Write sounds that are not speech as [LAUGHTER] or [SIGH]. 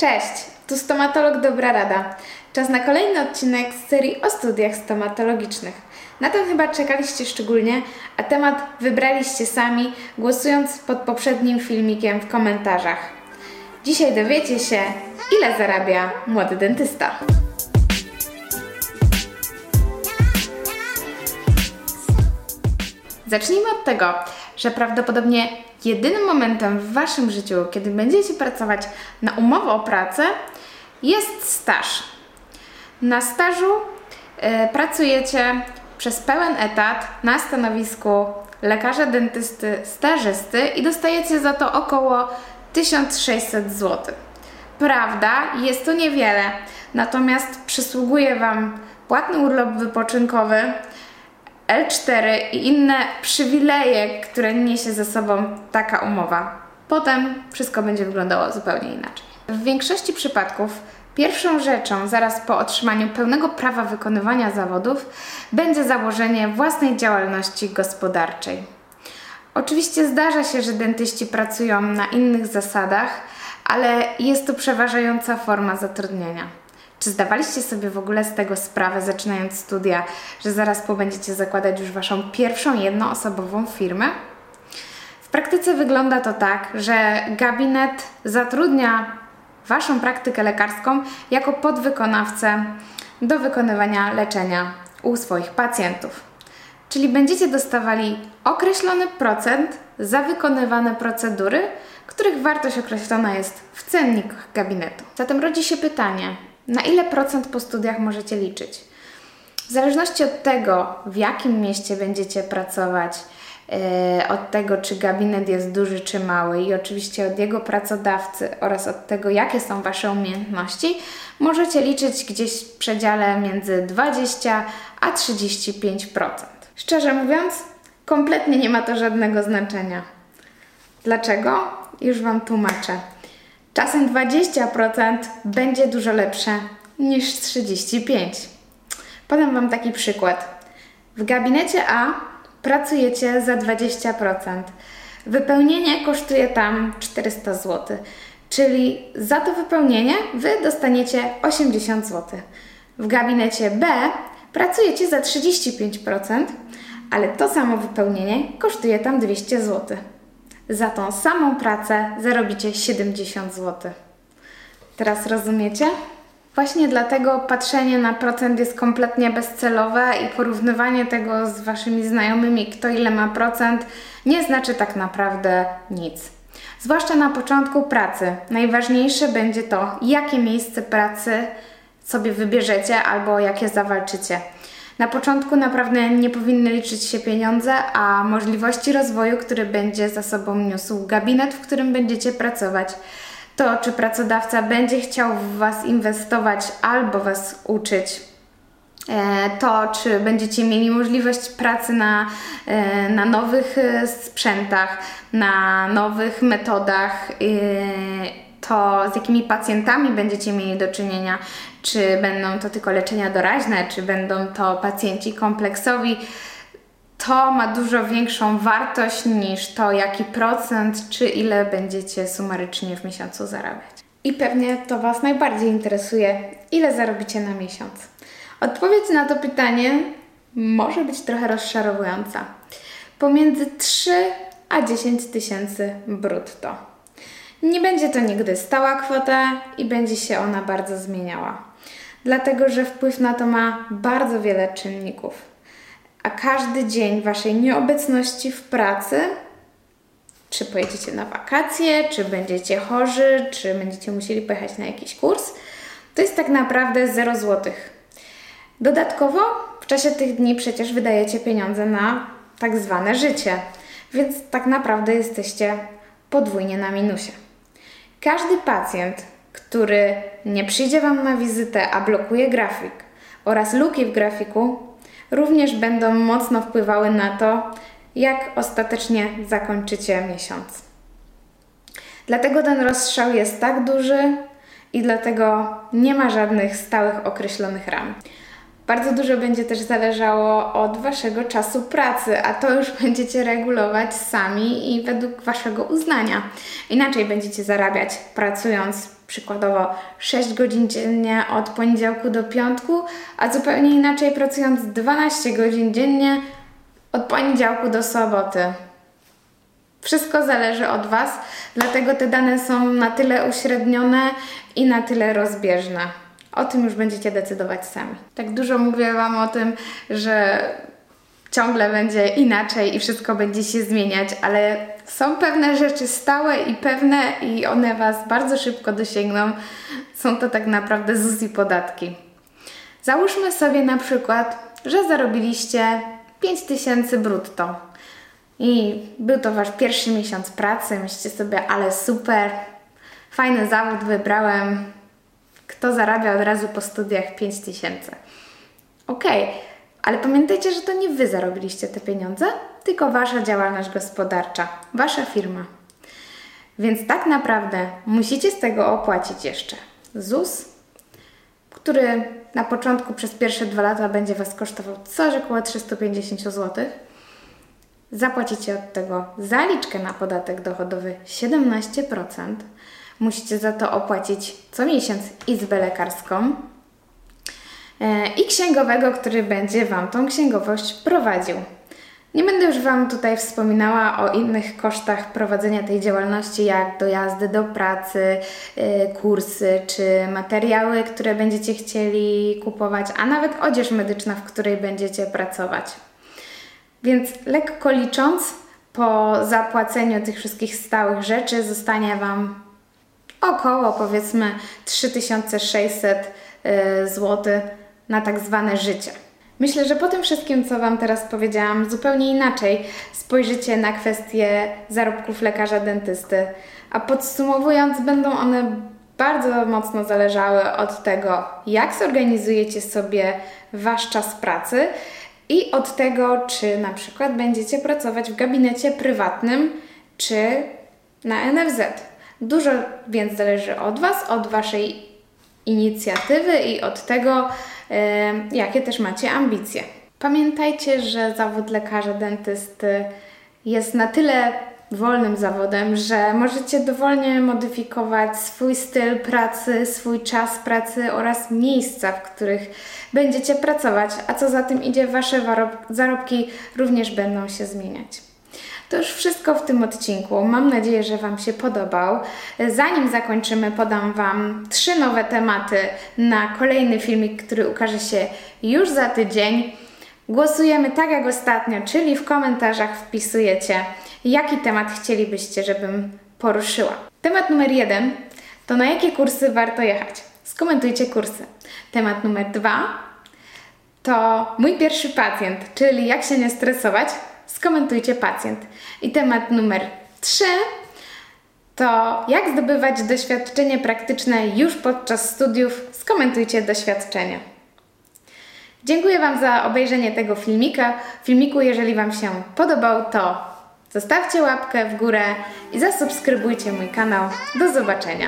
Cześć, tu stomatolog Dobra Rada. Czas na kolejny odcinek z serii o studiach stomatologicznych. Na ten chyba czekaliście szczególnie, a temat wybraliście sami, głosując pod poprzednim filmikiem w komentarzach. Dzisiaj dowiecie się, ile zarabia młody dentysta. Zacznijmy od tego, że prawdopodobnie jedynym momentem w Waszym życiu, kiedy będziecie pracować na umowę o pracę, jest staż. Na stażu y, pracujecie przez pełen etat na stanowisku lekarza dentysty stażysty i dostajecie za to około 1600 zł. Prawda, jest to niewiele, natomiast przysługuje Wam płatny urlop wypoczynkowy, L4 i inne przywileje, które niesie ze sobą taka umowa. Potem wszystko będzie wyglądało zupełnie inaczej. W większości przypadków pierwszą rzeczą zaraz po otrzymaniu pełnego prawa wykonywania zawodów będzie założenie własnej działalności gospodarczej. Oczywiście zdarza się, że dentyści pracują na innych zasadach, ale jest to przeważająca forma zatrudnienia. Czy zdawaliście sobie w ogóle z tego sprawę, zaczynając studia, że zaraz po będziecie zakładać już Waszą pierwszą jednoosobową firmę? W praktyce wygląda to tak, że gabinet zatrudnia Waszą praktykę lekarską jako podwykonawcę do wykonywania leczenia u swoich pacjentów. Czyli będziecie dostawali określony procent za wykonywane procedury, których wartość określona jest w cennikach gabinetu. Zatem rodzi się pytanie, na ile procent po studiach możecie liczyć? W zależności od tego, w jakim mieście będziecie pracować, e, od tego, czy gabinet jest duży czy mały i oczywiście od jego pracodawcy oraz od tego, jakie są Wasze umiejętności, możecie liczyć gdzieś w przedziale między 20 a 35%. Szczerze mówiąc, kompletnie nie ma to żadnego znaczenia. Dlaczego? Już Wam tłumaczę. Czasem 20% będzie dużo lepsze niż 35%. Podam Wam taki przykład. W gabinecie A pracujecie za 20%. Wypełnienie kosztuje tam 400 zł, czyli za to wypełnienie Wy dostaniecie 80 zł. W gabinecie B pracujecie za 35%, ale to samo wypełnienie kosztuje tam 200 zł. Za tą samą pracę zarobicie 70 zł. Teraz rozumiecie? Właśnie dlatego patrzenie na procent jest kompletnie bezcelowe i porównywanie tego z waszymi znajomymi, kto ile ma procent, nie znaczy tak naprawdę nic. Zwłaszcza na początku pracy. Najważniejsze będzie to, jakie miejsce pracy sobie wybierzecie albo jakie zawalczycie. Na początku naprawdę nie powinny liczyć się pieniądze, a możliwości rozwoju, który będzie za sobą niósł gabinet, w którym będziecie pracować. To, czy pracodawca będzie chciał w Was inwestować albo Was uczyć, e, to, czy będziecie mieli możliwość pracy na, e, na nowych e, sprzętach, na nowych metodach, to z jakimi pacjentami będziecie mieli do czynienia, czy będą to tylko leczenia doraźne, czy będą to pacjenci kompleksowi, to ma dużo większą wartość niż to, jaki procent, czy ile będziecie sumarycznie w miesiącu zarabiać. I pewnie to Was najbardziej interesuje, ile zarobicie na miesiąc. Odpowiedź na to pytanie może być trochę rozczarowująca. Pomiędzy 3 a 10 tysięcy brutto. Nie będzie to nigdy stała kwota i będzie się ona bardzo zmieniała dlatego że wpływ na to ma bardzo wiele czynników. A każdy dzień Waszej nieobecności w pracy, czy pojedziecie na wakacje, czy będziecie chorzy, czy będziecie musieli pojechać na jakiś kurs, to jest tak naprawdę 0 zł. Dodatkowo w czasie tych dni przecież wydajecie pieniądze na tak zwane życie, więc tak naprawdę jesteście podwójnie na minusie. Każdy pacjent, który nie przyjdzie Wam na wizytę, a blokuje grafik oraz luki w grafiku, również będą mocno wpływały na to, jak ostatecznie zakończycie miesiąc. Dlatego ten rozstrzał jest tak duży i dlatego nie ma żadnych stałych określonych ram. Bardzo dużo będzie też zależało od Waszego czasu pracy, a to już [LAUGHS] będziecie regulować sami i według Waszego uznania. Inaczej będziecie zarabiać pracując przykładowo 6 godzin dziennie od poniedziałku do piątku, a zupełnie inaczej pracując 12 godzin dziennie od poniedziałku do soboty. Wszystko zależy od Was, dlatego te dane są na tyle uśrednione i na tyle rozbieżne. O tym już będziecie decydować sami. Tak dużo mówię Wam o tym, że ciągle będzie inaczej i wszystko będzie się zmieniać, ale są pewne rzeczy stałe i pewne i one Was bardzo szybko dosięgną. Są to tak naprawdę ZUS i podatki. Załóżmy sobie na przykład, że zarobiliście 5000 brutto i był to Wasz pierwszy miesiąc pracy. Myślicie sobie, ale super, fajny zawód wybrałem. Kto zarabia od razu po studiach 5000? Okej, okay ale pamiętajcie, że to nie Wy zarobiliście te pieniądze, tylko Wasza działalność gospodarcza, Wasza firma. Więc tak naprawdę musicie z tego opłacić jeszcze ZUS, który na początku przez pierwsze dwa lata będzie Was kosztował coś około 350 zł. Zapłacicie od tego zaliczkę na podatek dochodowy 17%. Musicie za to opłacić co miesiąc izbę lekarską, E, i księgowego, który będzie Wam tą księgowość prowadził. Nie będę już Wam tutaj wspominała o innych kosztach prowadzenia tej działalności, jak dojazdy do pracy, e, kursy czy materiały, które będziecie chcieli kupować, a nawet odzież medyczna, w której będziecie pracować. Więc lekko licząc, po zapłaceniu tych wszystkich stałych rzeczy zostanie Wam około powiedzmy 3600 e, zł na tak zwane życie. Myślę, że po tym wszystkim, co Wam teraz powiedziałam, zupełnie inaczej spojrzycie na kwestie zarobków lekarza dentysty. A podsumowując, będą one bardzo mocno zależały od tego, jak zorganizujecie sobie Wasz czas pracy i od tego, czy na przykład będziecie pracować w gabinecie prywatnym, czy na NFZ. Dużo więc zależy od Was, od Waszej inicjatywy i od tego, jakie też macie ambicje. Pamiętajcie, że zawód lekarza dentysty jest na tyle wolnym zawodem, że możecie dowolnie modyfikować swój styl pracy, swój czas pracy oraz miejsca, w których będziecie pracować, a co za tym idzie, Wasze zarobki również będą się zmieniać. To już wszystko w tym odcinku. Mam nadzieję, że Wam się podobał. Zanim zakończymy, podam Wam trzy nowe tematy na kolejny filmik, który ukaże się już za tydzień. Głosujemy tak jak ostatnio, czyli w komentarzach wpisujecie, jaki temat chcielibyście, żebym poruszyła. Temat numer jeden to na jakie kursy warto jechać. Skomentujcie kursy. Temat numer dwa to mój pierwszy pacjent, czyli jak się nie stresować skomentujcie pacjent. I temat numer 3 to jak zdobywać doświadczenie praktyczne już podczas studiów, skomentujcie doświadczenie. Dziękuję Wam za obejrzenie tego filmika. Filmiku, jeżeli Wam się podobał, to zostawcie łapkę w górę i zasubskrybujcie mój kanał. Do zobaczenia.